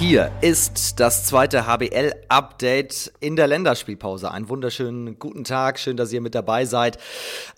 Hier ist das zweite HBL-Update in der Länderspielpause. Einen wunderschönen guten Tag, schön, dass ihr mit dabei seid.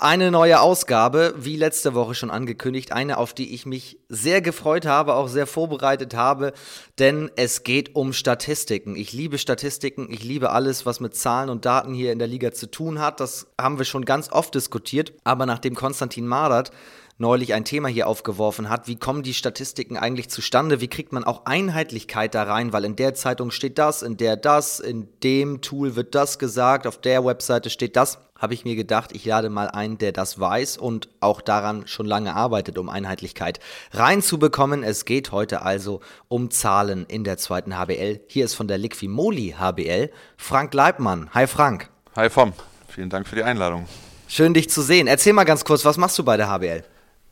Eine neue Ausgabe, wie letzte Woche schon angekündigt, eine, auf die ich mich sehr gefreut habe, auch sehr vorbereitet habe, denn es geht um Statistiken. Ich liebe Statistiken, ich liebe alles, was mit Zahlen und Daten hier in der Liga zu tun hat. Das haben wir schon ganz oft diskutiert, aber nachdem Konstantin Madert neulich ein Thema hier aufgeworfen hat. Wie kommen die Statistiken eigentlich zustande? Wie kriegt man auch Einheitlichkeit da rein? Weil in der Zeitung steht das, in der das, in dem Tool wird das gesagt, auf der Webseite steht das. Habe ich mir gedacht, ich lade mal einen, der das weiß und auch daran schon lange arbeitet, um Einheitlichkeit reinzubekommen. Es geht heute also um Zahlen in der zweiten HBL. Hier ist von der Liquimoli HBL Frank Leibmann. Hi Frank. Hi Vom. Vielen Dank für die Einladung. Schön dich zu sehen. Erzähl mal ganz kurz, was machst du bei der HBL?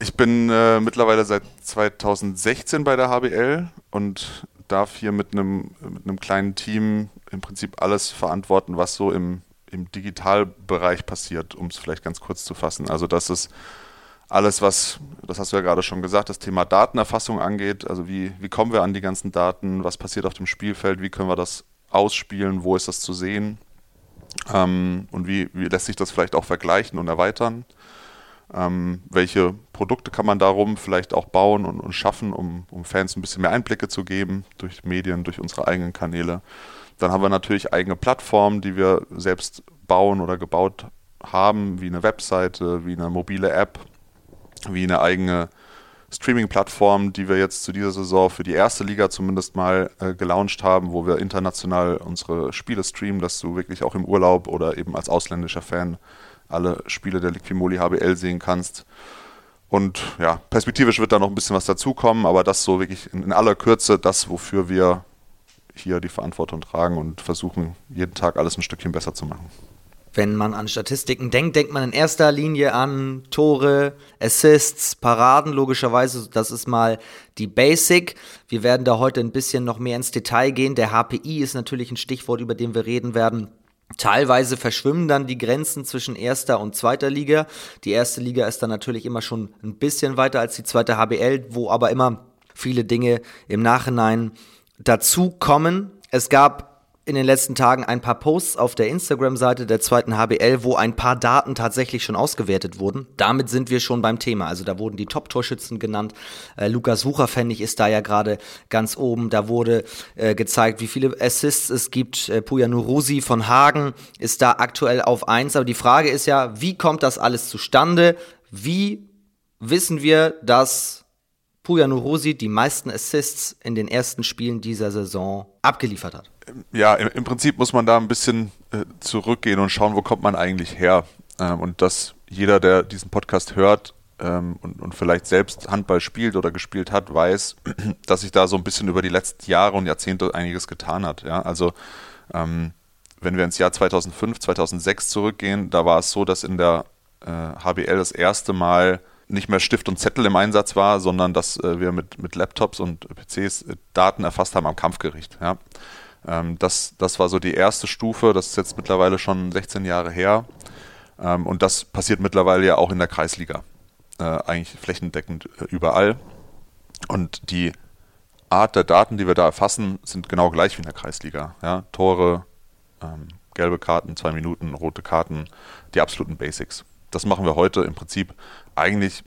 Ich bin äh, mittlerweile seit 2016 bei der HBL und darf hier mit einem mit einem kleinen Team im Prinzip alles verantworten, was so im, im Digitalbereich passiert, um es vielleicht ganz kurz zu fassen. Also das ist alles, was, das hast du ja gerade schon gesagt, das Thema Datenerfassung angeht. Also wie, wie kommen wir an die ganzen Daten, was passiert auf dem Spielfeld, wie können wir das ausspielen, wo ist das zu sehen ähm, und wie, wie lässt sich das vielleicht auch vergleichen und erweitern. Ähm, welche Produkte kann man darum vielleicht auch bauen und, und schaffen, um, um, Fans ein bisschen mehr Einblicke zu geben durch Medien, durch unsere eigenen Kanäle. Dann haben wir natürlich eigene Plattformen, die wir selbst bauen oder gebaut haben, wie eine Webseite, wie eine mobile App, wie eine eigene Streaming-Plattform, die wir jetzt zu dieser Saison für die erste Liga zumindest mal äh, gelauncht haben, wo wir international unsere Spiele streamen, dass du wirklich auch im Urlaub oder eben als ausländischer Fan alle Spiele der Liquimoli HBL sehen kannst. Und ja, perspektivisch wird da noch ein bisschen was dazukommen, aber das so wirklich in, in aller Kürze das, wofür wir hier die Verantwortung tragen und versuchen, jeden Tag alles ein Stückchen besser zu machen. Wenn man an Statistiken denkt, denkt man in erster Linie an Tore, Assists, Paraden, logischerweise. Das ist mal die Basic. Wir werden da heute ein bisschen noch mehr ins Detail gehen. Der HPI ist natürlich ein Stichwort, über den wir reden werden. Teilweise verschwimmen dann die Grenzen zwischen erster und zweiter Liga. Die erste Liga ist dann natürlich immer schon ein bisschen weiter als die zweite HBL, wo aber immer viele Dinge im Nachhinein dazu kommen. Es gab in den letzten Tagen ein paar Posts auf der Instagram-Seite der zweiten HBL, wo ein paar Daten tatsächlich schon ausgewertet wurden. Damit sind wir schon beim Thema. Also da wurden die Top-Torschützen genannt. Äh, Lukas Wucherfennig ist da ja gerade ganz oben. Da wurde äh, gezeigt, wie viele Assists es gibt. Äh, Puja Nurusi von Hagen ist da aktuell auf 1. Aber die Frage ist ja, wie kommt das alles zustande? Wie wissen wir, dass Puja Nurusi die meisten Assists in den ersten Spielen dieser Saison abgeliefert hat? ja, im, im, Prinzip muss man da ein bisschen äh, zurückgehen und schauen, wo kommt man eigentlich her. Ähm, und dass jeder, der diesen Podcast hört ähm, und, und, vielleicht selbst Handball spielt oder gespielt hat, weiß, dass sich da so ein bisschen über die letzten Jahre und Jahrzehnte einiges getan hat. Ja? Also ähm, wenn wir ins Jahr 2005, 2006 zurückgehen, da war es so, dass in der äh, HBL das erste Mal nicht mehr Stift und Zettel im Einsatz war, sondern dass äh, wir mit, mit Laptops und PCs äh, Daten erfasst haben am Kampfgericht. Ja? Ähm, das, das war so die erste Stufe, das ist jetzt mittlerweile schon 16 Jahre her. Ähm, und das passiert mittlerweile ja auch in der Kreisliga. Äh, eigentlich flächendeckend äh, überall. Und die Art der Daten, die wir da erfassen, sind genau gleich wie in der Kreisliga. Ja? Tore, ähm, gelbe Karten, zwei Minuten, rote Karten, die absoluten Basics. Das machen wir heute im Prinzip eigentlich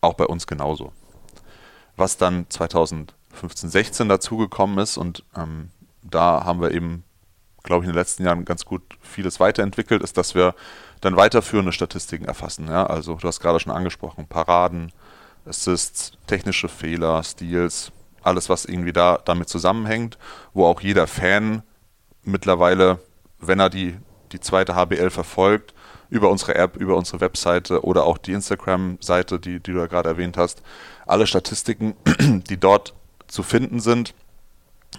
auch bei uns genauso. Was dann 2015, 16 dazugekommen ist und ähm, da haben wir eben, glaube ich, in den letzten Jahren ganz gut vieles weiterentwickelt, ist, dass wir dann weiterführende Statistiken erfassen. Ja? Also du hast gerade schon angesprochen, Paraden, Assists, technische Fehler, Steals, alles, was irgendwie da damit zusammenhängt, wo auch jeder Fan mittlerweile, wenn er die, die zweite HBL verfolgt, über unsere App, über unsere Webseite oder auch die Instagram-Seite, die, die du ja gerade erwähnt hast, alle Statistiken, die dort zu finden sind,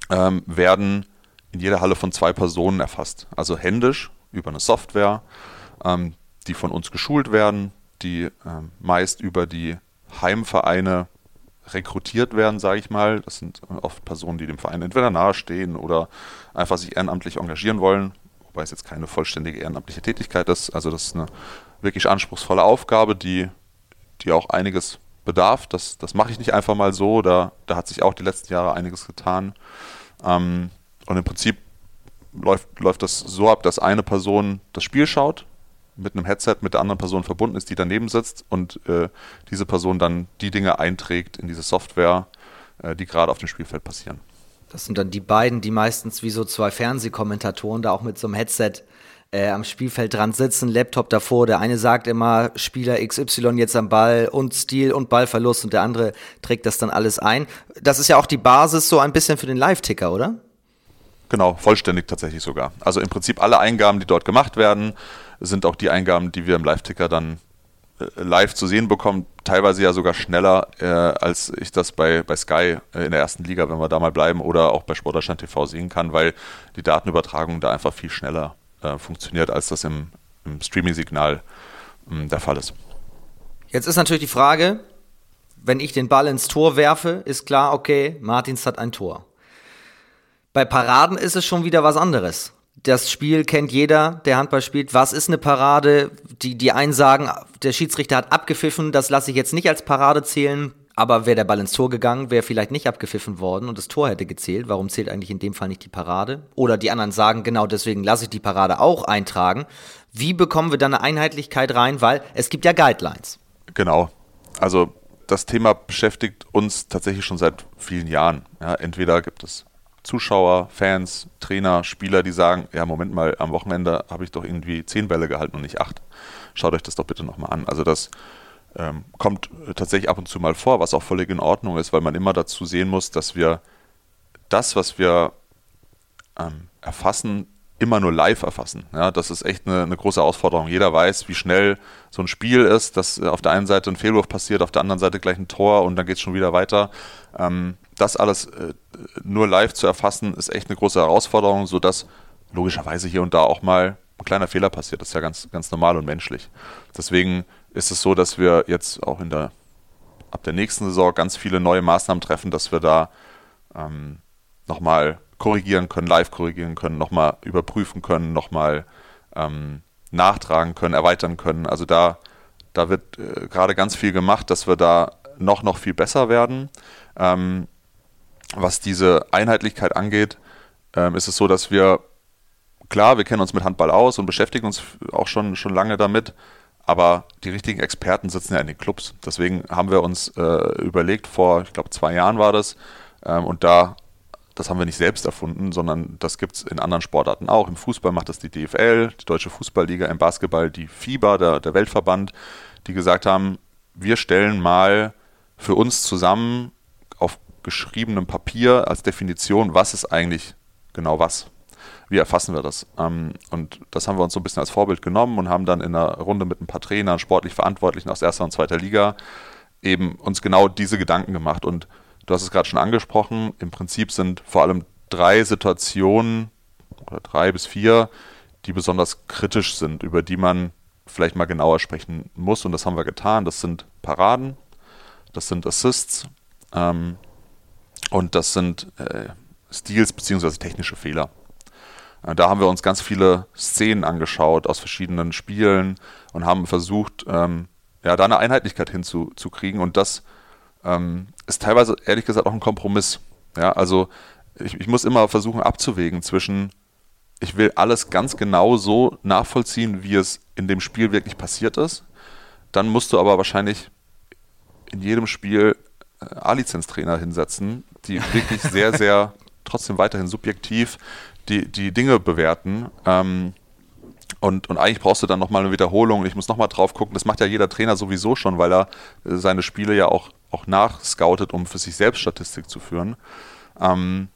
ähm, werden in jeder Halle von zwei Personen erfasst. Also händisch über eine Software, ähm, die von uns geschult werden, die ähm, meist über die Heimvereine rekrutiert werden, sage ich mal. Das sind oft Personen, die dem Verein entweder nahestehen oder einfach sich ehrenamtlich engagieren wollen, wobei es jetzt keine vollständige ehrenamtliche Tätigkeit ist. Also das ist eine wirklich anspruchsvolle Aufgabe, die, die auch einiges bedarf. Das, das mache ich nicht einfach mal so. Da, da hat sich auch die letzten Jahre einiges getan. Ähm, und im Prinzip läuft, läuft das so ab, dass eine Person das Spiel schaut, mit einem Headset mit der anderen Person verbunden ist, die daneben sitzt und äh, diese Person dann die Dinge einträgt in diese Software, äh, die gerade auf dem Spielfeld passieren. Das sind dann die beiden, die meistens wie so zwei Fernsehkommentatoren da auch mit so einem Headset äh, am Spielfeld dran sitzen, Laptop davor. Der eine sagt immer Spieler XY jetzt am Ball und Stil und Ballverlust und der andere trägt das dann alles ein. Das ist ja auch die Basis so ein bisschen für den Live-Ticker, oder? Genau, vollständig tatsächlich sogar. Also im Prinzip alle Eingaben, die dort gemacht werden, sind auch die Eingaben, die wir im Live-Ticker dann live zu sehen bekommen. Teilweise ja sogar schneller, äh, als ich das bei, bei Sky äh, in der ersten Liga, wenn wir da mal bleiben, oder auch bei Sportdeutschland TV sehen kann, weil die Datenübertragung da einfach viel schneller äh, funktioniert, als das im, im Streaming-Signal ähm, der Fall ist. Jetzt ist natürlich die Frage, wenn ich den Ball ins Tor werfe, ist klar, okay, Martins hat ein Tor. Bei Paraden ist es schon wieder was anderes. Das Spiel kennt jeder, der Handball spielt. Was ist eine Parade? Die, die einen sagen, der Schiedsrichter hat abgepfiffen, das lasse ich jetzt nicht als Parade zählen. Aber wäre der Ball ins Tor gegangen, wäre vielleicht nicht abgepfiffen worden und das Tor hätte gezählt. Warum zählt eigentlich in dem Fall nicht die Parade? Oder die anderen sagen, genau deswegen lasse ich die Parade auch eintragen. Wie bekommen wir da eine Einheitlichkeit rein? Weil es gibt ja Guidelines. Genau. Also das Thema beschäftigt uns tatsächlich schon seit vielen Jahren. Ja, entweder gibt es Zuschauer, Fans, Trainer, Spieler, die sagen, ja, Moment mal, am Wochenende habe ich doch irgendwie zehn Bälle gehalten und nicht acht. Schaut euch das doch bitte nochmal an. Also das ähm, kommt tatsächlich ab und zu mal vor, was auch völlig in Ordnung ist, weil man immer dazu sehen muss, dass wir das, was wir ähm, erfassen, immer nur live erfassen. Ja, das ist echt eine, eine, große Herausforderung. Jeder weiß, wie schnell so ein Spiel ist, dass auf der einen Seite ein Fehlwurf passiert, auf der anderen Seite gleich ein Tor und dann geht es schon wieder weiter. Ähm, das alles äh, nur live zu erfassen, ist echt eine große Herausforderung, sodass logischerweise hier und da auch mal ein kleiner Fehler passiert. Das ist ja ganz, ganz normal und menschlich. Deswegen ist es so, dass wir jetzt auch in der ab der nächsten Saison ganz viele neue Maßnahmen treffen, dass wir da ähm, nochmal korrigieren können, live korrigieren können, nochmal überprüfen können, nochmal ähm, nachtragen können, erweitern können. Also da, da wird äh, gerade ganz viel gemacht, dass wir da noch, noch viel besser werden. Ähm, was diese Einheitlichkeit angeht, ähm, ist es so, dass wir, klar, wir kennen uns mit Handball aus und beschäftigen uns auch schon, schon lange damit, aber die richtigen Experten sitzen ja in den Clubs. Deswegen haben wir uns äh, überlegt, vor, ich glaube, zwei Jahren war das, ähm, und da, das haben wir nicht selbst erfunden, sondern das gibt es in anderen Sportarten auch. Im Fußball macht das die DFL, die Deutsche Fußballliga, im Basketball die FIBA, der, der Weltverband, die gesagt haben, wir stellen mal für uns zusammen auf geschriebenem Papier als Definition, was ist eigentlich genau was. Wie erfassen wir das? Ähm, und das haben wir uns so ein bisschen als Vorbild genommen und haben dann in einer Runde mit ein paar Trainern, sportlich Verantwortlichen aus erster und zweiter Liga eben uns genau diese Gedanken gemacht. Und du hast es gerade schon angesprochen, im Prinzip sind vor allem drei Situationen oder drei bis vier, die besonders kritisch sind, über die man vielleicht mal genauer sprechen muss. Und das haben wir getan. Das sind Paraden, das sind Assists ähm, und das sind äh, Steals bzw. technische Fehler. Äh, da haben wir uns ganz viele Szenen angeschaut aus verschiedenen Spielen und haben versucht, ähm, ja, da eine Einheitlichkeit hinzukriegen. Und das ähm, ist teilweise, ehrlich gesagt, auch ein Kompromiss. Ja, also ich, ich muss immer versuchen abzuwägen zwischen, ich will alles ganz genau so nachvollziehen, wie es in dem Spiel wirklich passiert ist. Dann musst du aber wahrscheinlich in jedem Spiel äh, A-Lizenz-Trainer hinsetzen, die wirklich sehr, sehr trotzdem weiterhin subjektiv die, die Dinge bewerten. Ähm, und, und eigentlich brauchst du dann nochmal eine Wiederholung. Ich muss nochmal drauf gucken. Das macht ja jeder Trainer sowieso schon, weil er äh, seine Spiele ja auch, auch nachscoutet, um für sich selbst Statistik zu führen. Ähm,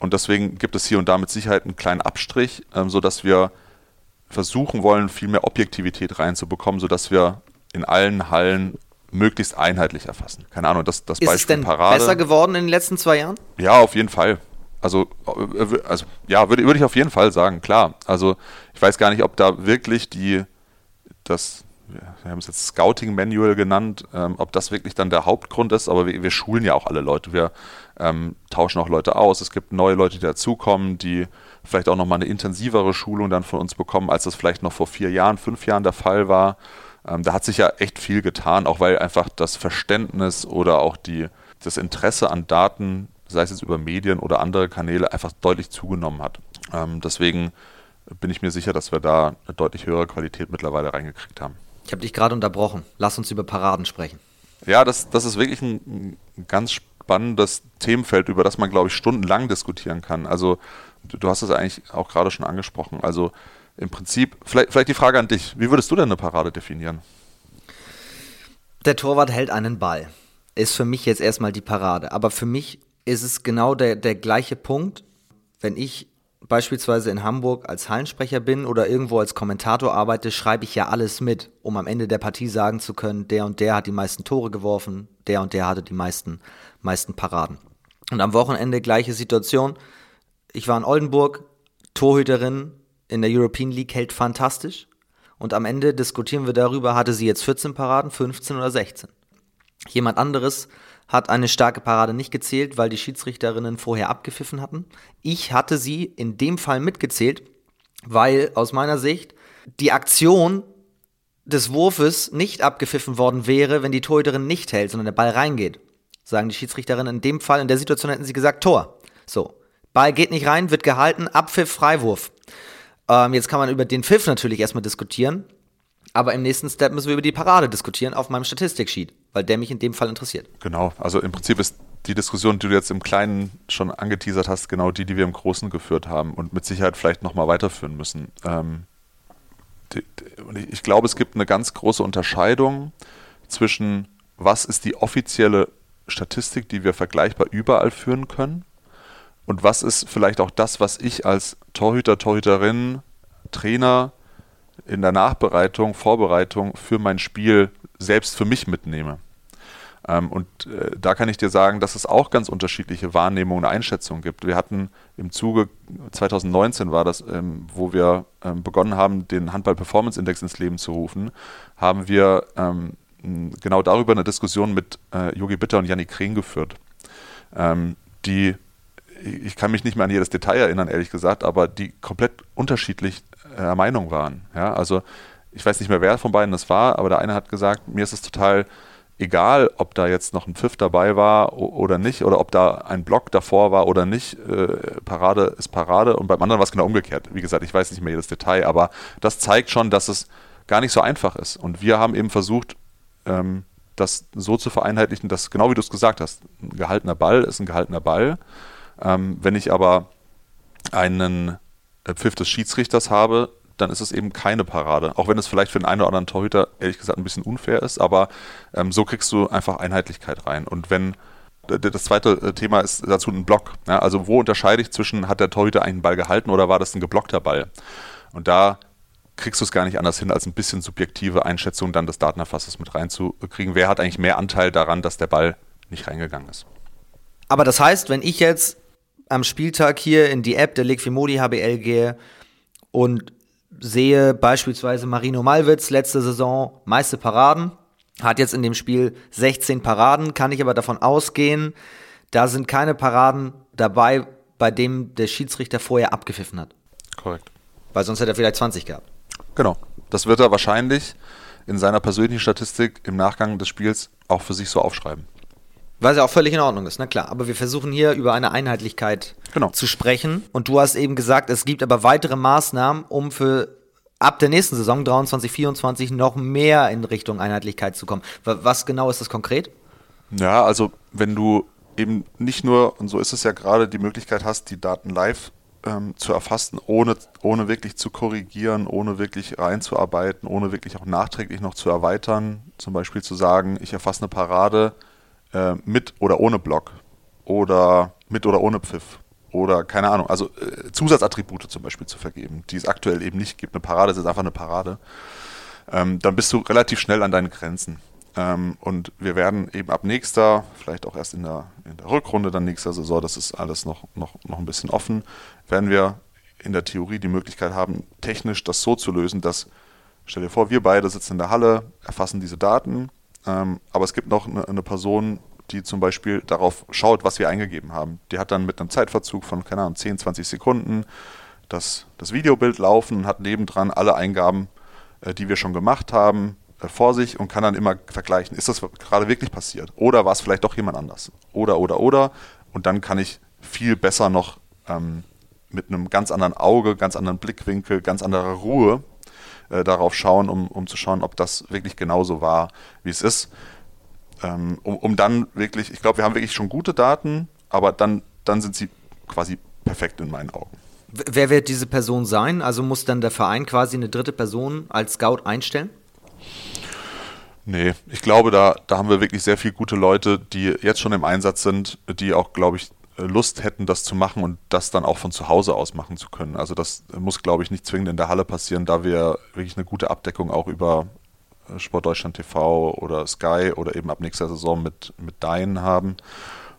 und deswegen gibt es hier und da mit Sicherheit einen kleinen Abstrich, ähm, sodass wir versuchen wollen, viel mehr Objektivität reinzubekommen, sodass wir in allen Hallen möglichst einheitlich erfassen. Keine Ahnung, das, das Ist Beispiel es denn Parade. besser geworden in den letzten zwei Jahren? Ja, auf jeden Fall. Also, also ja, würde, würde ich auf jeden Fall sagen, klar. Also ich weiß gar nicht, ob da wirklich die, das, wir haben es jetzt Scouting Manual genannt, ähm, ob das wirklich dann der Hauptgrund ist, aber wir, wir schulen ja auch alle Leute. Wir ähm, tauschen auch Leute aus. Es gibt neue Leute, die dazukommen, die vielleicht auch nochmal eine intensivere Schulung dann von uns bekommen, als das vielleicht noch vor vier Jahren, fünf Jahren der Fall war. Ähm, da hat sich ja echt viel getan, auch weil einfach das Verständnis oder auch die, das Interesse an Daten sei es jetzt über Medien oder andere Kanäle, einfach deutlich zugenommen hat. Ähm, deswegen bin ich mir sicher, dass wir da eine deutlich höhere Qualität mittlerweile reingekriegt haben. Ich habe dich gerade unterbrochen. Lass uns über Paraden sprechen. Ja, das, das ist wirklich ein, ein ganz spannendes Themenfeld, über das man, glaube ich, stundenlang diskutieren kann. Also, du, du hast es eigentlich auch gerade schon angesprochen. Also, im Prinzip, vielleicht, vielleicht die Frage an dich: Wie würdest du denn eine Parade definieren? Der Torwart hält einen Ball. Ist für mich jetzt erstmal die Parade. Aber für mich ist es genau der, der gleiche Punkt, wenn ich beispielsweise in Hamburg als Hallensprecher bin oder irgendwo als Kommentator arbeite, schreibe ich ja alles mit, um am Ende der Partie sagen zu können, der und der hat die meisten Tore geworfen, der und der hatte die meisten, meisten Paraden. Und am Wochenende gleiche Situation. Ich war in Oldenburg, Torhüterin in der European League hält fantastisch. Und am Ende diskutieren wir darüber, hatte sie jetzt 14 Paraden, 15 oder 16. Jemand anderes hat eine starke Parade nicht gezählt, weil die Schiedsrichterinnen vorher abgepfiffen hatten. Ich hatte sie in dem Fall mitgezählt, weil aus meiner Sicht die Aktion des Wurfes nicht abgepfiffen worden wäre, wenn die Torhüterin nicht hält, sondern der Ball reingeht. Sagen die Schiedsrichterinnen in dem Fall, in der Situation hätten sie gesagt Tor. So. Ball geht nicht rein, wird gehalten, Abpfiff, Freiwurf. Ähm, jetzt kann man über den Pfiff natürlich erstmal diskutieren. Aber im nächsten Step müssen wir über die Parade diskutieren auf meinem Statistiksheet, weil der mich in dem Fall interessiert. Genau, also im Prinzip ist die Diskussion, die du jetzt im Kleinen schon angeteasert hast, genau die, die wir im Großen geführt haben und mit Sicherheit vielleicht nochmal weiterführen müssen. Ähm, die, die, ich glaube, es gibt eine ganz große Unterscheidung zwischen, was ist die offizielle Statistik, die wir vergleichbar überall führen können, und was ist vielleicht auch das, was ich als Torhüter, Torhüterin, Trainer, in der Nachbereitung, Vorbereitung für mein Spiel selbst für mich mitnehme. Ähm, und äh, da kann ich dir sagen, dass es auch ganz unterschiedliche Wahrnehmungen und Einschätzungen gibt. Wir hatten im Zuge 2019 war das, ähm, wo wir ähm, begonnen haben, den Handball Performance Index ins Leben zu rufen, haben wir genau darüber eine Diskussion mit äh, Yogi Bitter und Yannick Krehn geführt, die ich kann mich nicht mehr an jedes Detail erinnern, ehrlich gesagt, aber die komplett unterschiedlich äh, Meinung waren. Ja, also ich weiß nicht mehr, wer von beiden das war, aber der eine hat gesagt, mir ist es total egal, ob da jetzt noch ein Pfiff dabei war oder nicht, oder ob da ein Block davor war oder nicht. Äh, Parade ist Parade und beim anderen war es genau umgekehrt. Wie gesagt, ich weiß nicht mehr jedes Detail, aber das zeigt schon, dass es gar nicht so einfach ist. Und wir haben eben versucht, ähm, das so zu vereinheitlichen, dass genau wie du es gesagt hast, ein gehaltener Ball ist ein gehaltener Ball. Ähm, wenn ich aber einen äh, Pfiff des Schiedsrichters habe, dann ist es eben keine Parade. Auch wenn es vielleicht für den einen oder anderen Torhüter ehrlich gesagt ein bisschen unfair ist, aber ähm, so kriegst du einfach Einheitlichkeit rein. Und wenn das zweite äh, Thema ist dazu ein Block. Ja, also wo unterscheide ich zwischen, hat der Torhüter einen Ball gehalten oder war das ein geblockter Ball? Und da kriegst du es gar nicht anders hin, als ein bisschen subjektive Einschätzung dann des Datenerfassers mit reinzukriegen. Wer hat eigentlich mehr Anteil daran, dass der Ball nicht reingegangen ist? Aber das heißt, wenn ich jetzt am Spieltag hier in die App der Liquimodi HBL gehe und sehe beispielsweise Marino Malwitz, letzte Saison meiste Paraden, hat jetzt in dem Spiel 16 Paraden, kann ich aber davon ausgehen, da sind keine Paraden dabei, bei dem der Schiedsrichter vorher abgepfiffen hat. Korrekt. Weil sonst hätte er vielleicht 20 gehabt. Genau. Das wird er wahrscheinlich in seiner persönlichen Statistik im Nachgang des Spiels auch für sich so aufschreiben. Was ja auch völlig in Ordnung ist, na klar. Aber wir versuchen hier über eine Einheitlichkeit genau. zu sprechen. Und du hast eben gesagt, es gibt aber weitere Maßnahmen, um für ab der nächsten Saison 23, 24 noch mehr in Richtung Einheitlichkeit zu kommen. Was genau ist das konkret? Ja, also wenn du eben nicht nur, und so ist es ja gerade, die Möglichkeit hast, die Daten live ähm, zu erfassen, ohne, ohne wirklich zu korrigieren, ohne wirklich reinzuarbeiten, ohne wirklich auch nachträglich noch zu erweitern. Zum Beispiel zu sagen, ich erfasse eine Parade, äh, mit oder ohne Block oder mit oder ohne Pfiff oder keine Ahnung, also äh, Zusatzattribute zum Beispiel zu vergeben, die es aktuell eben nicht gibt. Eine Parade ist einfach eine Parade. Ähm, dann bist du relativ schnell an deinen Grenzen. Ähm, und wir werden eben ab nächster, vielleicht auch erst in der, in der Rückrunde dann nächster Saison, das ist alles noch, noch, noch ein bisschen offen, werden wir in der Theorie die Möglichkeit haben, technisch das so zu lösen, dass, stell dir vor, wir beide sitzen in der Halle, erfassen diese Daten, ähm, aber es gibt noch eine, eine, Person, die zum Beispiel darauf schaut, was wir eingegeben haben. Die hat dann mit einem Zeitverzug von, keine Ahnung, 10, 20 Sekunden das, das Videobild laufen und hat nebendran alle Eingaben, äh, die wir schon gemacht haben, äh, vor sich und kann dann immer vergleichen, ist das gerade wirklich passiert? Oder war es vielleicht doch jemand anders? Oder, oder, oder. und dann kann ich viel besser noch ähm, mit einem ganz anderen Auge, ganz anderen Blickwinkel, ganz anderer Ruhe äh, darauf schauen, um, um zu schauen, ob das wirklich genauso war, wie es ist. Ähm, um, um dann wirklich, ich glaube, wir haben wirklich schon gute Daten, aber dann, dann sind sie quasi perfekt in meinen Augen. Wer wird diese Person sein? Also muss dann der Verein quasi eine dritte Person als Scout einstellen? Nee, ich glaube, da, da haben wir wirklich sehr viele gute Leute, die jetzt schon im Einsatz sind, die auch, glaube ich, Lust hätten, das zu machen und das dann auch von zu Hause aus machen zu können. Also das muss, glaube ich, nicht zwingend in der Halle passieren, da wir wirklich eine gute Abdeckung auch über äh, Sportdeutschland TV oder Sky oder eben ab nächster Saison mit, mit Dein haben,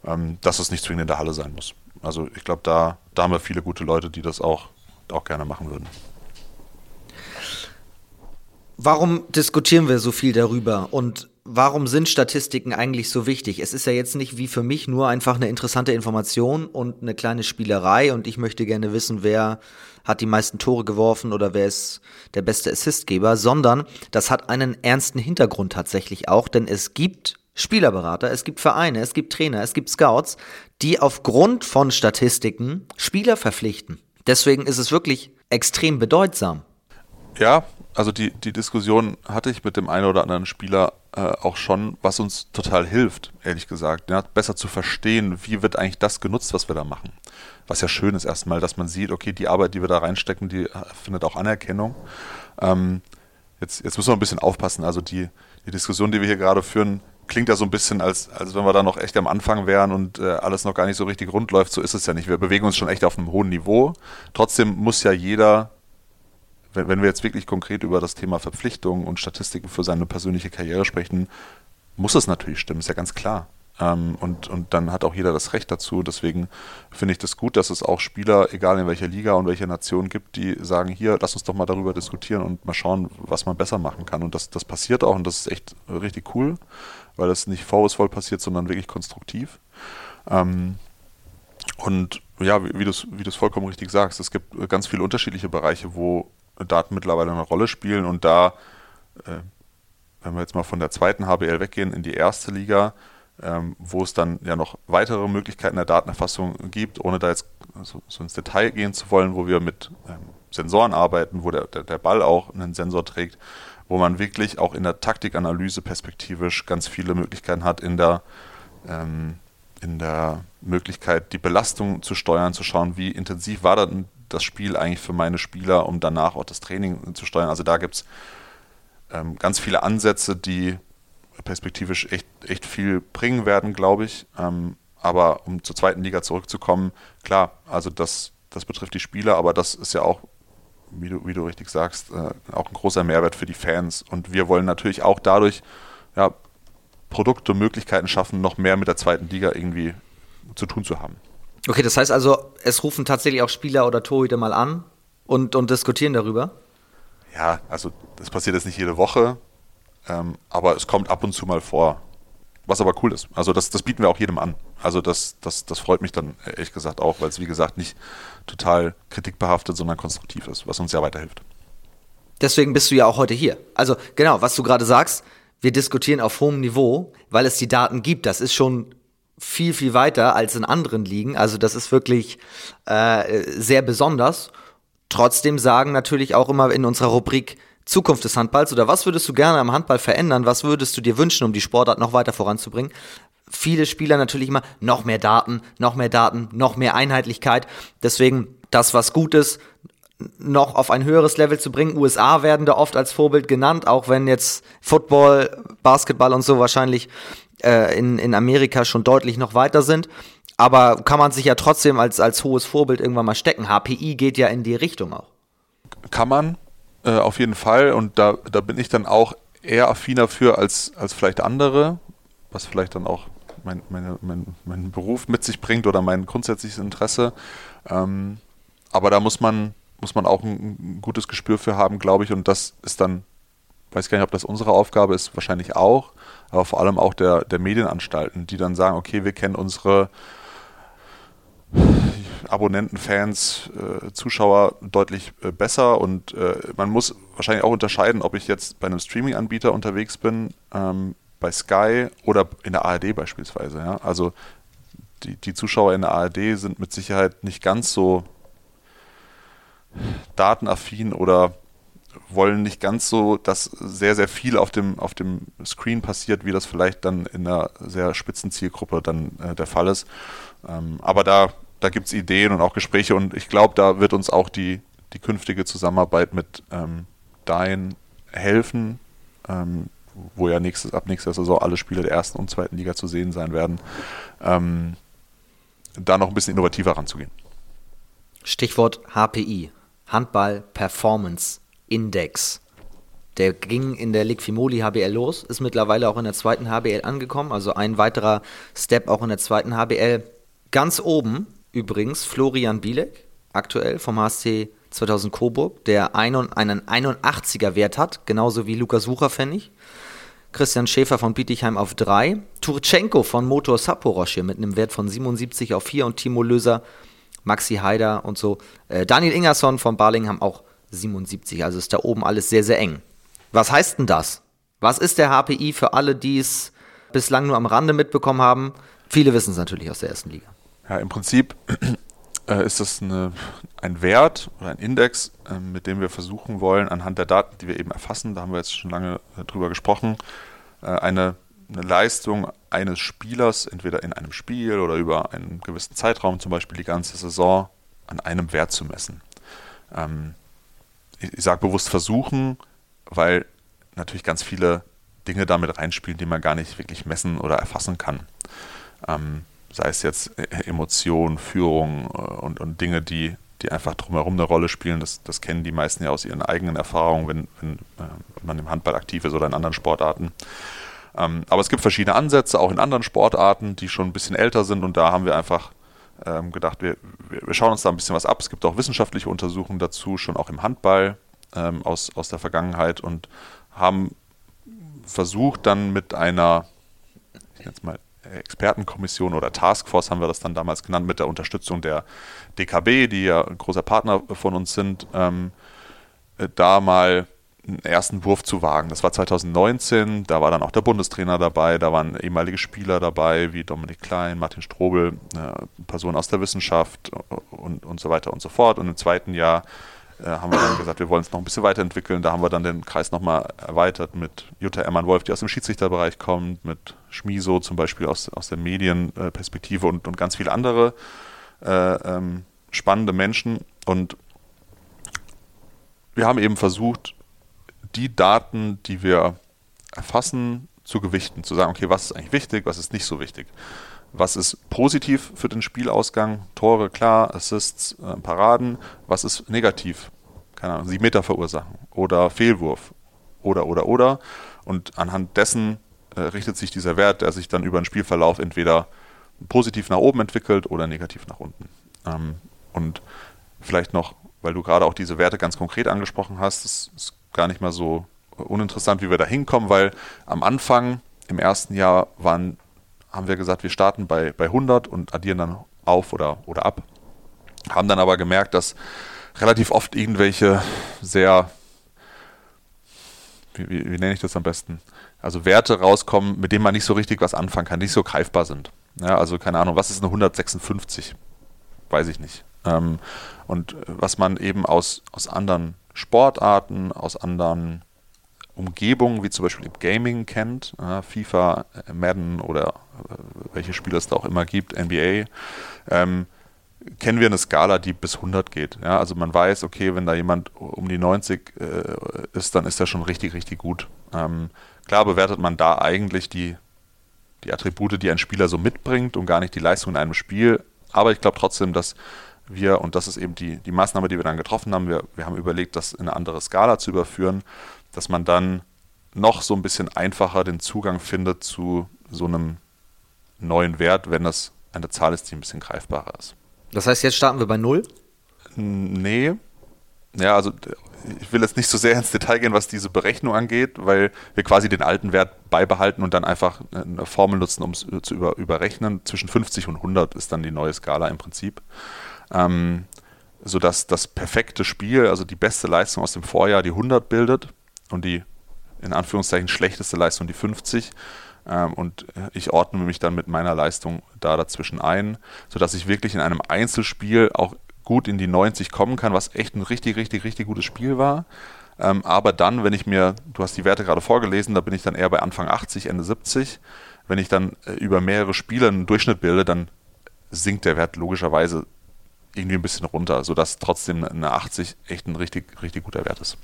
ähm, dass es nicht zwingend in der Halle sein muss. Also ich glaube, da, da haben wir viele gute Leute, die das auch, auch gerne machen würden. Warum diskutieren wir so viel darüber und warum sind Statistiken eigentlich so wichtig? Es ist ja jetzt nicht wie für mich nur einfach eine interessante Information und eine kleine Spielerei und ich möchte gerne wissen, wer hat die meisten Tore geworfen oder wer ist der beste Assistgeber, sondern das hat einen ernsten Hintergrund tatsächlich auch, denn es gibt Spielerberater, es gibt Vereine, es gibt Trainer, es gibt Scouts, die aufgrund von Statistiken Spieler verpflichten. Deswegen ist es wirklich extrem bedeutsam. Ja, also die, die Diskussion hatte ich mit dem einen oder anderen Spieler äh, auch schon, was uns total hilft, ehrlich gesagt. Ja, besser zu verstehen, wie wird eigentlich das genutzt, was wir da machen. Was ja schön ist erstmal, dass man sieht, okay, die Arbeit, die wir da reinstecken, die äh, findet auch Anerkennung. Ähm, jetzt, jetzt müssen wir ein bisschen aufpassen. Also die, die Diskussion, die wir hier gerade führen, klingt ja so ein bisschen, als, als wenn wir da noch echt am Anfang wären und äh, alles noch gar nicht so richtig rund läuft. So ist es ja nicht. Wir bewegen uns schon echt auf einem hohen Niveau. Trotzdem muss ja jeder wenn, wenn wir jetzt wirklich konkret über das Thema Verpflichtungen und Statistiken für seine persönliche Karriere sprechen, muss es natürlich stimmen, ist ja ganz klar. Ähm, und, und dann hat auch jeder das Recht dazu. Deswegen finde ich das gut, dass es auch Spieler, egal in welcher Liga und welcher Nation gibt, die sagen, hier, lass uns doch mal darüber diskutieren und mal schauen, was man besser machen kann. Und das, das passiert auch und das ist echt richtig cool, weil das nicht vorwurfsvoll passiert, sondern wirklich konstruktiv. Ähm, und ja, wie, wie du es vollkommen richtig sagst, es gibt ganz viele unterschiedliche Bereiche, wo Daten mittlerweile eine Rolle spielen und da, äh, wenn wir jetzt mal von der zweiten HBL weggehen in die erste Liga, ähm, wo es dann ja noch weitere Möglichkeiten der Datenerfassung gibt, ohne da jetzt so, so ins Detail gehen zu wollen, wo wir mit ähm, Sensoren arbeiten, wo der, der, der Ball auch einen Sensor trägt, wo man wirklich auch in der Taktikanalyse perspektivisch ganz viele Möglichkeiten hat, in der, ähm, in der Möglichkeit, die Belastung zu steuern, zu schauen, wie intensiv war dann das Spiel eigentlich für meine Spieler, um danach auch das Training zu steuern. Also da gibt es ähm, ganz viele Ansätze, die perspektivisch echt, echt viel bringen werden, glaube ich. Ähm, aber um zur zweiten Liga zurückzukommen, klar, also das, das betrifft die Spieler, aber das ist ja auch, wie du, wie du richtig sagst, äh, auch ein großer Mehrwert für die Fans. Und wir wollen natürlich auch dadurch ja, Produkte, Möglichkeiten schaffen, noch mehr mit der zweiten Liga irgendwie zu tun zu haben. Okay, das heißt also, es rufen tatsächlich auch Spieler oder Torhüter mal an und, und diskutieren darüber? Ja, also das passiert jetzt nicht jede Woche, ähm, aber es kommt ab und zu mal vor. Was aber cool ist. Also das, das bieten wir auch jedem an. Also das, das, das freut mich dann ehrlich gesagt auch, weil es wie gesagt nicht total kritikbehaftet, sondern konstruktiv ist, was uns ja weiterhilft. Deswegen bist du ja auch heute hier. Also genau, was du gerade sagst, wir diskutieren auf hohem Niveau, weil es die Daten gibt. Das ist schon viel, viel weiter als in anderen Ligen. Also das ist wirklich äh, sehr besonders. Trotzdem sagen natürlich auch immer in unserer Rubrik Zukunft des Handballs oder was würdest du gerne am Handball verändern? Was würdest du dir wünschen, um die Sportart noch weiter voranzubringen? Viele Spieler natürlich immer noch mehr Daten, noch mehr Daten, noch mehr Einheitlichkeit. Deswegen das, was gut ist, noch auf ein höheres Level zu bringen. USA werden da oft als Vorbild genannt, auch wenn jetzt Football, Basketball und so wahrscheinlich äh, in, in Amerika schon deutlich noch weiter sind. Aber kann man sich ja trotzdem als, als hohes Vorbild irgendwann mal stecken. HPI geht ja in die Richtung auch. Kann man, äh, auf jeden Fall. Und da, da bin ich dann auch eher affiner für als, als vielleicht andere, was vielleicht dann auch mein, meine, mein, mein Beruf mit sich bringt oder mein grundsätzliches Interesse. Ähm, aber da muss man, muss man auch ein, ein gutes Gespür für haben, glaube ich. Und das ist dann, weiß gar nicht, ob das unsere Aufgabe ist, wahrscheinlich auch aber vor allem auch der, der Medienanstalten, die dann sagen, okay, wir kennen unsere Abonnenten, Fans, äh, Zuschauer deutlich äh, besser und äh, man muss wahrscheinlich auch unterscheiden, ob ich jetzt bei einem Streaming-Anbieter unterwegs bin, ähm, bei Sky oder in der ARD beispielsweise. Ja? Also die, die Zuschauer in der ARD sind mit Sicherheit nicht ganz so datenaffin oder wollen nicht ganz so, dass sehr, sehr viel auf dem, auf dem Screen passiert, wie das vielleicht dann in einer sehr spitzen Zielgruppe dann äh, der Fall ist. Ähm, aber da, da gibt es Ideen und auch Gespräche und ich glaube, da wird uns auch die, die künftige Zusammenarbeit mit ähm, Dein helfen, ähm, wo ja nächstes, ab nächster Saison alle Spiele der ersten und zweiten Liga zu sehen sein werden, ähm, da noch ein bisschen innovativer ranzugehen. Stichwort HPI, Handball Performance Index. Der ging in der Liquimoli HBL los, ist mittlerweile auch in der zweiten HBL angekommen, also ein weiterer Step auch in der zweiten HBL. Ganz oben übrigens Florian Bielek, aktuell vom HSC 2000 Coburg, der einen 81er Wert hat, genauso wie Lukas Wucherpfennig. Christian Schäfer von Bietigheim auf 3. Turchenko von Motor Saporosch mit einem Wert von 77 auf 4 und Timo Löser, Maxi Haider und so. Äh, Daniel Ingerson von Barlingham auch 77. Also ist da oben alles sehr, sehr eng. Was heißt denn das? Was ist der HPI für alle, die es bislang nur am Rande mitbekommen haben? Viele wissen es natürlich aus der ersten Liga. Ja, im Prinzip äh, ist das eine, ein Wert oder ein Index, äh, mit dem wir versuchen wollen, anhand der Daten, die wir eben erfassen, da haben wir jetzt schon lange äh, drüber gesprochen, eine, eine, Leistung eines Spielers, entweder in einem Spiel oder über einen gewissen Zeitraum, zum Beispiel die ganze Saison, an einem Wert zu messen. Ähm, ich, ich sage bewusst versuchen, weil natürlich ganz viele Dinge damit reinspielen, die man gar nicht wirklich messen oder erfassen kann. Ähm, sei es jetzt äh, Emotionen, Führung äh, und, und Dinge, die, die einfach drumherum eine Rolle spielen. Das, das kennen die meisten ja aus ihren eigenen Erfahrungen, wenn, wenn äh, man im Handball aktiv ist oder in anderen Sportarten. Ähm, aber es gibt verschiedene Ansätze, auch in anderen Sportarten, die schon ein bisschen älter sind und da haben wir einfach ähm, gedacht, wir, wir schauen uns da ein bisschen was ab. Es gibt auch wissenschaftliche Untersuchungen dazu, schon auch im Handball ähm, aus, aus der Vergangenheit und haben versucht dann mit einer, ich nenne es mal Expertenkommission oder Taskforce haben wir das dann damals genannt, mit der Unterstützung der DKB, die ja ein großer Partner von uns sind, ähm, äh, da mal einen ersten Wurf zu wagen. Das war 2019, da war dann auch der Bundestrainer dabei, da waren ehemalige Spieler dabei, wie Dominik Klein, Martin Strobel, äh, Personen aus der Wissenschaft und, und so weiter und so fort. Und im zweiten Jahr äh, haben wir dann gesagt, wir wollen es noch ein bisschen weiterentwickeln. Da haben wir dann den Kreis nochmal erweitert mit Jutta Ermann-Wolf, die aus dem Schiedsrichterbereich kommt, mit Schmiso zum Beispiel aus, aus der Medienperspektive und, und ganz viele andere äh, ähm, spannende Menschen. Und wir haben eben versucht, die Daten, die wir erfassen, zu gewichten, zu sagen, okay, was ist eigentlich wichtig, was ist nicht so wichtig. Was ist positiv für den Spielausgang? Tore, klar, Assists, äh, Paraden. Was ist negativ? Keine Ahnung, sieben Meter verursachen oder Fehlwurf oder, oder, oder. Und anhand dessen äh, richtet sich dieser Wert, der sich dann über den Spielverlauf entweder positiv nach oben entwickelt oder negativ nach unten. Ähm, und vielleicht noch, weil du gerade auch diese Werte ganz konkret angesprochen hast, das ist gar nicht mal so uninteressant, wie wir da hinkommen, weil am Anfang im ersten Jahr waren haben wir gesagt, wir starten bei, bei 100 und addieren dann auf oder, oder ab. Haben dann aber gemerkt, dass relativ oft irgendwelche sehr, wie, wie, wie nenne ich das am besten? Also Werte rauskommen, mit denen man nicht so richtig was anfangen kann, nicht so greifbar sind. Ja, also keine Ahnung, was ist eine 156? Weiß ich nicht. Ähm, und was man eben aus, aus anderen Sportarten, aus anderen Umgebungen, wie zum Beispiel im Gaming kennt, äh, FIFA, Madden oder äh, welche Spiele es da auch immer gibt, NBA, ähm, kennen wir eine Skala, die bis 100 geht. Ja? Also man weiß, okay, wenn da jemand um die 90 äh, ist, dann ist er schon richtig, richtig gut. Ähm, klar bewertet man da eigentlich die, die Attribute, die ein Spieler so mitbringt und gar nicht die Leistung in einem Spiel. Aber ich glaube trotzdem, dass wir, und das ist eben die, die Maßnahme, die wir dann getroffen haben, wir, wir haben überlegt, das in eine andere Skala zu überführen dass man dann noch so ein bisschen einfacher den Zugang findet zu so einem neuen Wert, wenn das eine Zahl ist, die ein bisschen greifbarer ist. Das heißt, jetzt starten wir bei Null? Nee. Ja, also ich will jetzt nicht so sehr ins Detail gehen, was diese Berechnung angeht, weil wir quasi den alten Wert beibehalten und dann einfach eine Formel nutzen, um es zu über, überrechnen. Zwischen 50 und 100 ist dann die neue Skala im Prinzip. Ähm, sodass das perfekte Spiel, also die beste Leistung aus dem Vorjahr, die 100 bildet und die in Anführungszeichen schlechteste Leistung die 50. Ähm, und ich ordne mich dann mit meiner Leistung da dazwischen ein, sodass ich wirklich in einem Einzelspiel auch gut in die 90 kommen kann, was echt ein richtig, richtig, richtig gutes Spiel war. Ähm, aber dann, wenn ich mir, du hast die Werte gerade vorgelesen, da bin ich dann eher bei Anfang 80, Ende 70. Wenn ich dann äh, über mehrere Spiele einen Durchschnitt bilde, dann sinkt der Wert logischerweise irgendwie ein bisschen runter, sodass trotzdem eine 80 echt ein richtig, richtig guter Wert ist.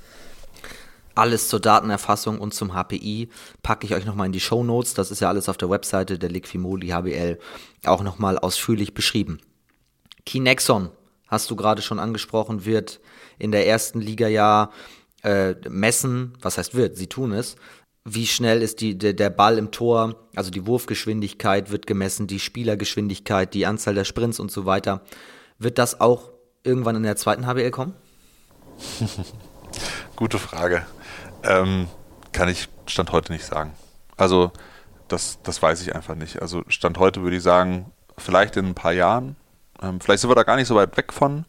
Alles zur Datenerfassung und zum HPI packe ich euch nochmal in die Show Notes. Das ist ja alles auf der Webseite der Liquimoli HBL auch nochmal ausführlich beschrieben. Kinexon, hast du gerade schon angesprochen, wird in der ersten Liga ja äh, messen, was heißt wird, sie tun es, wie schnell ist die, der, der Ball im Tor, also die Wurfgeschwindigkeit wird gemessen, die Spielergeschwindigkeit, die Anzahl der Sprints und so weiter. Wird das auch irgendwann in der zweiten HBL kommen? Gute Frage. Ähm, kann ich Stand heute nicht sagen. Also, das, das weiß ich einfach nicht. Also, Stand heute würde ich sagen, vielleicht in ein paar Jahren. Ähm, vielleicht sind wir da gar nicht so weit weg von.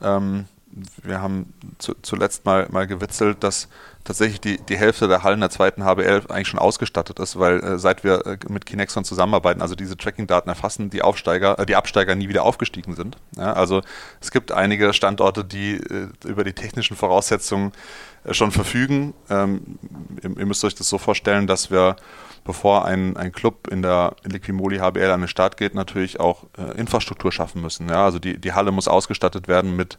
Ähm, wir haben zu, zuletzt mal, mal gewitzelt, dass tatsächlich die, die Hälfte der Hallen der zweiten HBL eigentlich schon ausgestattet ist, weil äh, seit wir äh, mit Kinexon zusammenarbeiten, also diese Tracking-Daten erfassen, die Aufsteiger, äh, die Absteiger nie wieder aufgestiegen sind. Ja, also es gibt einige Standorte, die äh, über die technischen Voraussetzungen äh, schon verfügen. Ähm, ihr, ihr, müsst euch das so vorstellen, dass wir bevor ein, ein Club in der Liquimoli HBL an den Start geht, natürlich auch äh, Infrastruktur schaffen müssen. Ja, also die, die Halle muss ausgestattet werden mit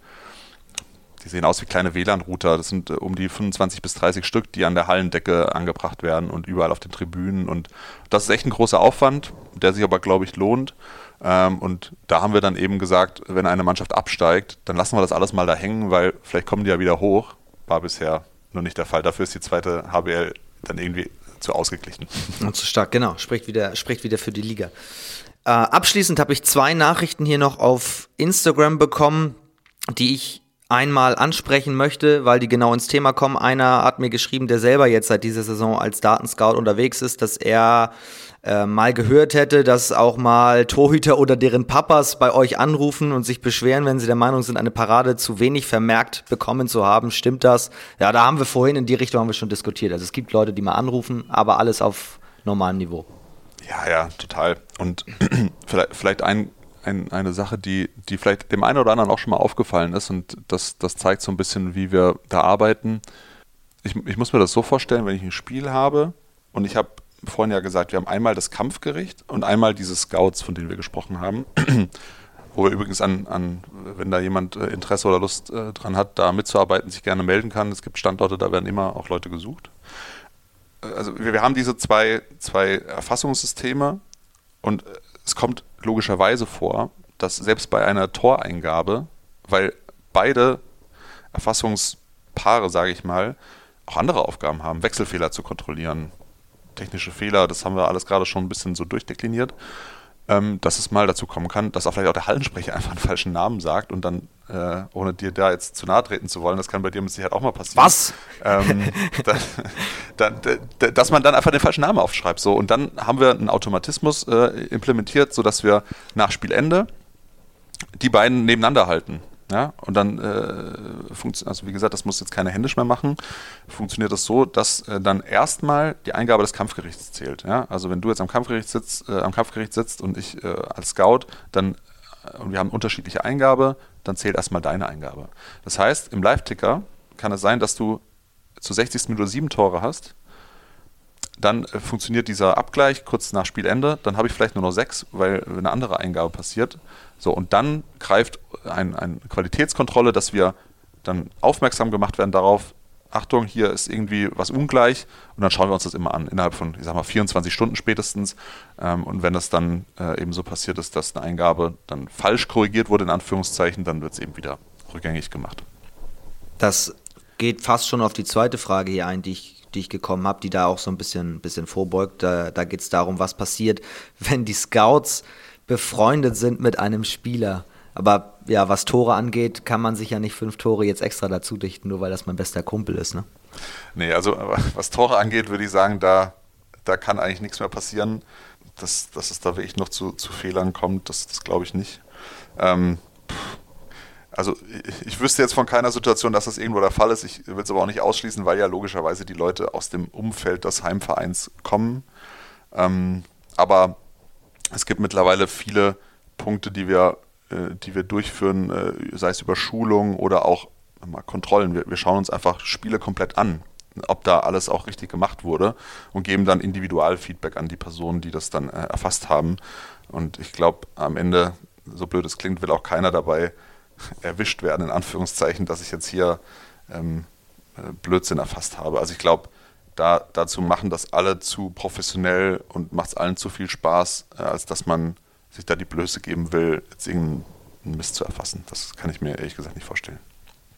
die sehen aus wie kleine WLAN-Router. Das sind äh, um die 25 bis 30 Stück, die an der Hallendecke angebracht werden und überall auf den Tribünen. Und das ist echt ein großer Aufwand, der sich aber, glaube ich, lohnt. Ähm, und da haben wir dann eben gesagt, wenn eine Mannschaft absteigt, dann lassen wir das alles mal da hängen, weil vielleicht kommen die ja wieder hoch. War bisher nur nicht der Fall. Dafür ist die zweite HBL dann irgendwie zu ausgeglichen. Und zu stark, genau. Spricht wieder, spricht wieder für die Liga. Äh, abschließend habe ich zwei Nachrichten hier noch auf Instagram bekommen, die ich einmal ansprechen möchte, weil die genau ins Thema kommen. Einer hat mir geschrieben, der selber jetzt seit dieser Saison als Datenscout unterwegs ist, dass er äh, mal gehört hätte, dass auch mal Torhüter oder deren Papas bei euch anrufen und sich beschweren, wenn sie der Meinung sind, eine Parade zu wenig vermerkt bekommen zu haben. Stimmt das? Ja, da haben wir vorhin in die Richtung haben wir schon diskutiert. Also es gibt Leute, die mal anrufen, aber alles auf normalem Niveau. Ja, ja, total. Und vielleicht, vielleicht ein ein, eine Sache, die, die vielleicht dem einen oder anderen auch schon mal aufgefallen ist und das, das zeigt so ein bisschen, wie wir da arbeiten. Ich, ich muss mir das so vorstellen, wenn ich ein Spiel habe und ich habe vorhin ja gesagt, wir haben einmal das Kampfgericht und einmal diese Scouts, von denen wir gesprochen haben, wo wir übrigens an, an wenn da jemand äh, Interesse oder Lust äh, dran hat, da mitzuarbeiten, sich gerne melden kann. Es gibt Standorte, da werden immer auch Leute gesucht. Äh, also wir, wir haben diese zwei, zwei Erfassungssysteme und es kommt logischerweise vor, dass selbst bei einer Toreingabe, weil beide Erfassungspaare, sage ich mal, auch andere Aufgaben haben, Wechselfehler zu kontrollieren, technische Fehler, das haben wir alles gerade schon ein bisschen so durchdekliniert ähm, dass es mal dazu kommen kann, dass auch vielleicht auch der Hallensprecher einfach einen falschen Namen sagt und dann, äh, ohne dir da jetzt zu nahe treten zu wollen, das kann bei dir mit Sicherheit auch mal passieren. Was? Ähm, da, da, da, dass man dann einfach den falschen Namen aufschreibt. So. Und dann haben wir einen Automatismus äh, implementiert, sodass wir nach Spielende die beiden nebeneinander halten. Ja, und dann äh, funktioniert, also wie gesagt, das muss jetzt keine händisch mehr machen, funktioniert das so, dass äh, dann erstmal die Eingabe des Kampfgerichts zählt. Ja? Also wenn du jetzt am Kampfgericht sitzt, äh, am Kampfgericht sitzt und ich äh, als Scout, dann äh, und wir haben unterschiedliche Eingabe, dann zählt erstmal deine Eingabe. Das heißt, im Live-Ticker kann es sein, dass du zu 60. Minute sieben Tore hast dann äh, funktioniert dieser Abgleich kurz nach Spielende, dann habe ich vielleicht nur noch sechs, weil eine andere Eingabe passiert. So, und dann greift ein, eine Qualitätskontrolle, dass wir dann aufmerksam gemacht werden darauf, Achtung, hier ist irgendwie was ungleich und dann schauen wir uns das immer an, innerhalb von, ich sag mal, 24 Stunden spätestens. Ähm, und wenn das dann äh, eben so passiert ist, dass eine Eingabe dann falsch korrigiert wurde, in Anführungszeichen, dann wird es eben wieder rückgängig gemacht. Das geht fast schon auf die zweite Frage hier ein, die ich die ich gekommen habe, die da auch so ein bisschen, bisschen vorbeugt. Da, da geht es darum, was passiert, wenn die Scouts befreundet sind mit einem Spieler. Aber ja, was Tore angeht, kann man sich ja nicht fünf Tore jetzt extra dazu dichten, nur weil das mein bester Kumpel ist, ne? Nee, also was Tore angeht, würde ich sagen, da, da kann eigentlich nichts mehr passieren. Dass, dass es da wirklich noch zu, zu Fehlern kommt, das, das glaube ich nicht. Ähm, also ich, wüsste jetzt von keiner Situation, dass das irgendwo der Fall ist. Ich will es aber auch nicht ausschließen, weil ja logischerweise die Leute aus dem Umfeld des Heimvereins kommen. Ähm, aber es gibt mittlerweile viele Punkte, die wir, die wir durchführen, äh, sei es über Schulungen oder auch mal Kontrollen. Wir, wir schauen uns einfach Spiele komplett an, ob da alles auch richtig gemacht wurde und geben dann Individualfeedback an die Personen, die das dann äh, erfasst haben. Und ich glaube, am Ende, so blöd es klingt, will auch keiner dabei erwischt werden, in Anführungszeichen, dass ich jetzt hier ähm, äh, Blödsinn erfasst habe. Also ich glaube, da, dazu machen das alle zu professionell und macht es allen zu viel Spaß, äh, als dass man sich da die Blöße geben will, jetzt irgendeinen Mist zu erfassen. Das kann ich mir ehrlich gesagt nicht vorstellen.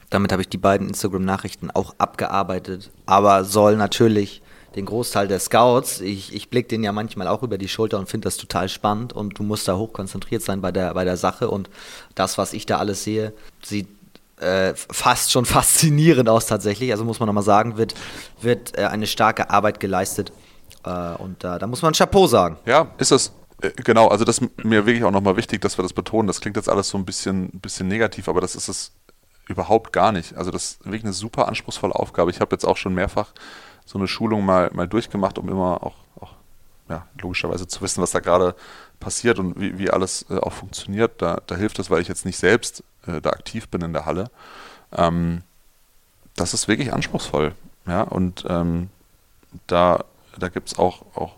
Damit habe ich die beiden Instagram-Nachrichten auch abgearbeitet, aber soll natürlich den Großteil der Scouts, ich, ich blicke den ja manchmal auch über die Schulter und finde das total spannend und du musst da hoch konzentriert sein bei der, bei der Sache und das, was ich da alles sehe, sieht äh, fast schon faszinierend aus tatsächlich. Also muss man nochmal sagen, wird, wird äh, eine starke Arbeit geleistet. Äh, und da muss man Chapeau sagen. Ja, ist es. Äh, genau, also das ist mir wirklich auch nochmal wichtig, dass wir das betonen. Das klingt jetzt alles so ein bisschen, bisschen negativ, aber das ist es überhaupt gar nicht. Also das ist wirklich eine super anspruchsvolle Aufgabe. Ich habe jetzt auch schon mehrfach so eine Schulung mal, mal durchgemacht, um immer auch, auch ja, logischerweise zu wissen, was da gerade passiert und wie, wie alles äh, auch funktioniert. Da, da hilft es, weil ich jetzt nicht selbst äh, da aktiv bin in der Halle. Ähm, das ist wirklich anspruchsvoll. Ja, und ähm, da, da gibt es auch, auch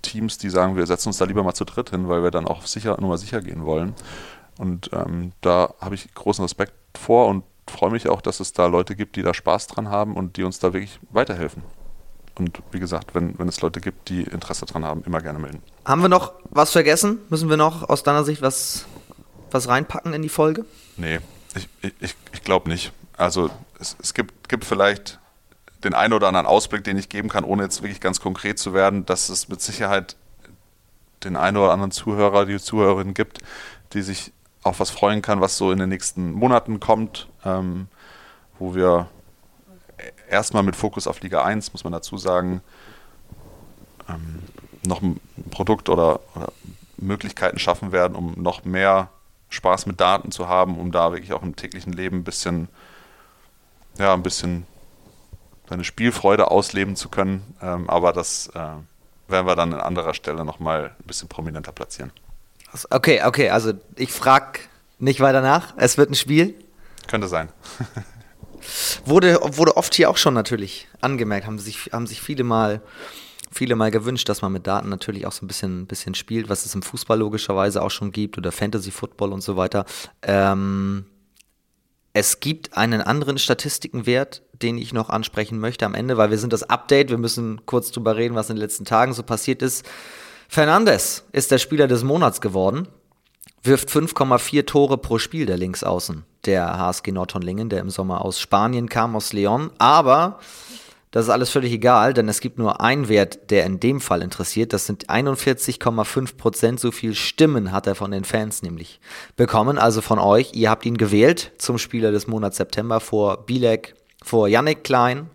Teams, die sagen, wir setzen uns da lieber mal zu dritt hin, weil wir dann auch sicher, nur mal sicher gehen wollen. Und ähm, da habe ich großen Respekt vor und freue mich auch, dass es da Leute gibt, die da Spaß dran haben und die uns da wirklich weiterhelfen. Und wie gesagt, wenn, wenn es Leute gibt, die Interesse daran haben, immer gerne melden. Haben wir noch was vergessen? Müssen wir noch aus deiner Sicht was, was reinpacken in die Folge? Nee, ich, ich, ich glaube nicht. Also es, es gibt, gibt vielleicht den einen oder anderen Ausblick, den ich geben kann, ohne jetzt wirklich ganz konkret zu werden, dass es mit Sicherheit den einen oder anderen Zuhörer, die Zuhörerin gibt, die sich auf was freuen kann, was so in den nächsten Monaten kommt, ähm, wo wir erstmal mit Fokus auf Liga 1, muss man dazu sagen, ähm, noch ein Produkt oder, oder Möglichkeiten schaffen werden, um noch mehr Spaß mit Daten zu haben, um da wirklich auch im täglichen Leben ein bisschen, ja, ein bisschen seine Spielfreude ausleben zu können. Ähm, aber das äh, werden wir dann an anderer Stelle nochmal ein bisschen prominenter platzieren. Okay, okay, also ich frage nicht weiter nach. Es wird ein Spiel. Könnte sein. wurde, wurde oft hier auch schon natürlich angemerkt, haben sich, haben sich viele mal viele mal gewünscht, dass man mit Daten natürlich auch so ein bisschen, bisschen spielt, was es im Fußball logischerweise auch schon gibt oder Fantasy Football und so weiter. Ähm, es gibt einen anderen Statistikenwert, den ich noch ansprechen möchte am Ende, weil wir sind das Update, wir müssen kurz drüber reden, was in den letzten Tagen so passiert ist. Fernandes ist der Spieler des Monats geworden, wirft 5,4 Tore pro Spiel der Linksaußen, der HSG Nordhornlingen, der im Sommer aus Spanien kam, aus Leon, aber das ist alles völlig egal, denn es gibt nur einen Wert, der in dem Fall interessiert. Das sind 41,5 Prozent. So viel Stimmen hat er von den Fans nämlich bekommen. Also von euch. Ihr habt ihn gewählt zum Spieler des Monats September vor Bilek, vor Yannick Klein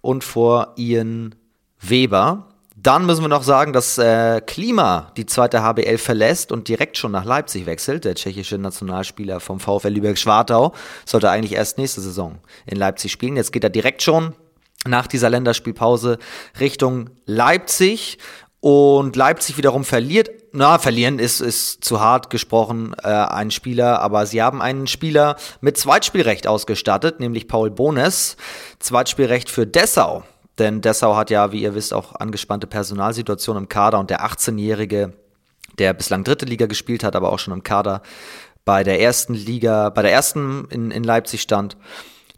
und vor Ian Weber. Dann müssen wir noch sagen, dass äh, Klima die zweite HBL verlässt und direkt schon nach Leipzig wechselt. Der tschechische Nationalspieler vom VfL Lübeck-Schwartau sollte eigentlich erst nächste Saison in Leipzig spielen. Jetzt geht er direkt schon nach dieser Länderspielpause Richtung Leipzig. Und Leipzig wiederum verliert, na, verlieren ist, ist zu hart gesprochen, äh, ein Spieler, aber sie haben einen Spieler mit Zweitspielrecht ausgestattet, nämlich Paul Bones. Zweitspielrecht für Dessau. Denn Dessau hat ja, wie ihr wisst, auch angespannte Personalsituation im Kader und der 18-Jährige, der bislang dritte Liga gespielt hat, aber auch schon im Kader bei der ersten Liga, bei der ersten in, in Leipzig stand,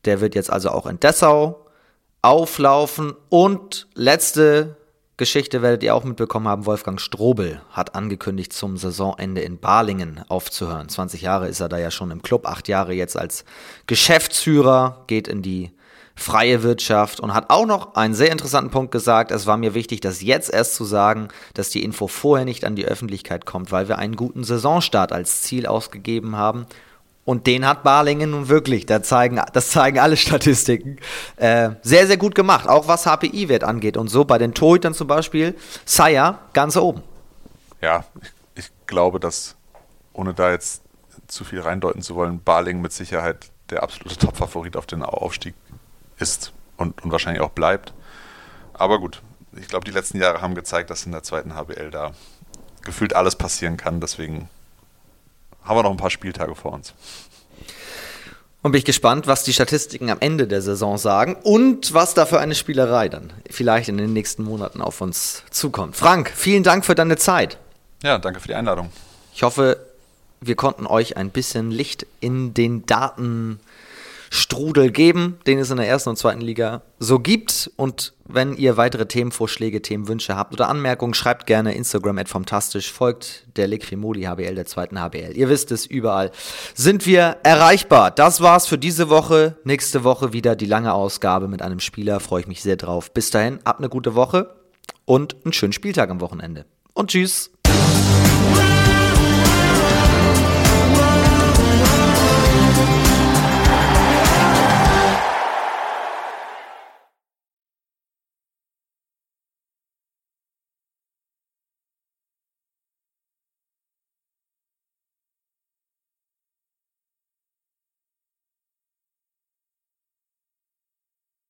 der wird jetzt also auch in Dessau auflaufen. Und letzte Geschichte werdet ihr auch mitbekommen haben, Wolfgang Strobel hat angekündigt, zum Saisonende in Balingen aufzuhören. 20 Jahre ist er da ja schon im Club, acht Jahre jetzt als Geschäftsführer, geht in die freie Wirtschaft und hat auch noch einen sehr interessanten Punkt gesagt. Es war mir wichtig, das jetzt erst zu sagen, dass die Info vorher nicht an die Öffentlichkeit kommt, weil wir einen guten Saisonstart als Ziel ausgegeben haben und den hat Balingen nun wirklich, das zeigen, das zeigen alle Statistiken, äh, sehr, sehr gut gemacht, auch was HPI-Wert angeht. Und so bei den Torhütern zum Beispiel, Saya ganz oben. Ja, ich, ich glaube, dass, ohne da jetzt zu viel reindeuten zu wollen, Balingen mit Sicherheit der absolute Top-Favorit auf den Aufstieg ist und, und wahrscheinlich auch bleibt. Aber gut, ich glaube, die letzten Jahre haben gezeigt, dass in der zweiten HBL da gefühlt alles passieren kann. Deswegen haben wir noch ein paar Spieltage vor uns. Und bin ich gespannt, was die Statistiken am Ende der Saison sagen und was da für eine Spielerei dann vielleicht in den nächsten Monaten auf uns zukommt. Frank, vielen Dank für deine Zeit. Ja, danke für die Einladung. Ich hoffe, wir konnten euch ein bisschen Licht in den Daten Strudel geben, den es in der ersten und zweiten Liga so gibt. Und wenn ihr weitere Themenvorschläge, Themenwünsche habt oder Anmerkungen, schreibt gerne Instagram at fantastisch, folgt der Liquimoli HBL, der zweiten HBL. Ihr wisst es, überall sind wir erreichbar. Das war's für diese Woche. Nächste Woche wieder die lange Ausgabe mit einem Spieler. Freue ich mich sehr drauf. Bis dahin, habt eine gute Woche und einen schönen Spieltag am Wochenende. Und tschüss.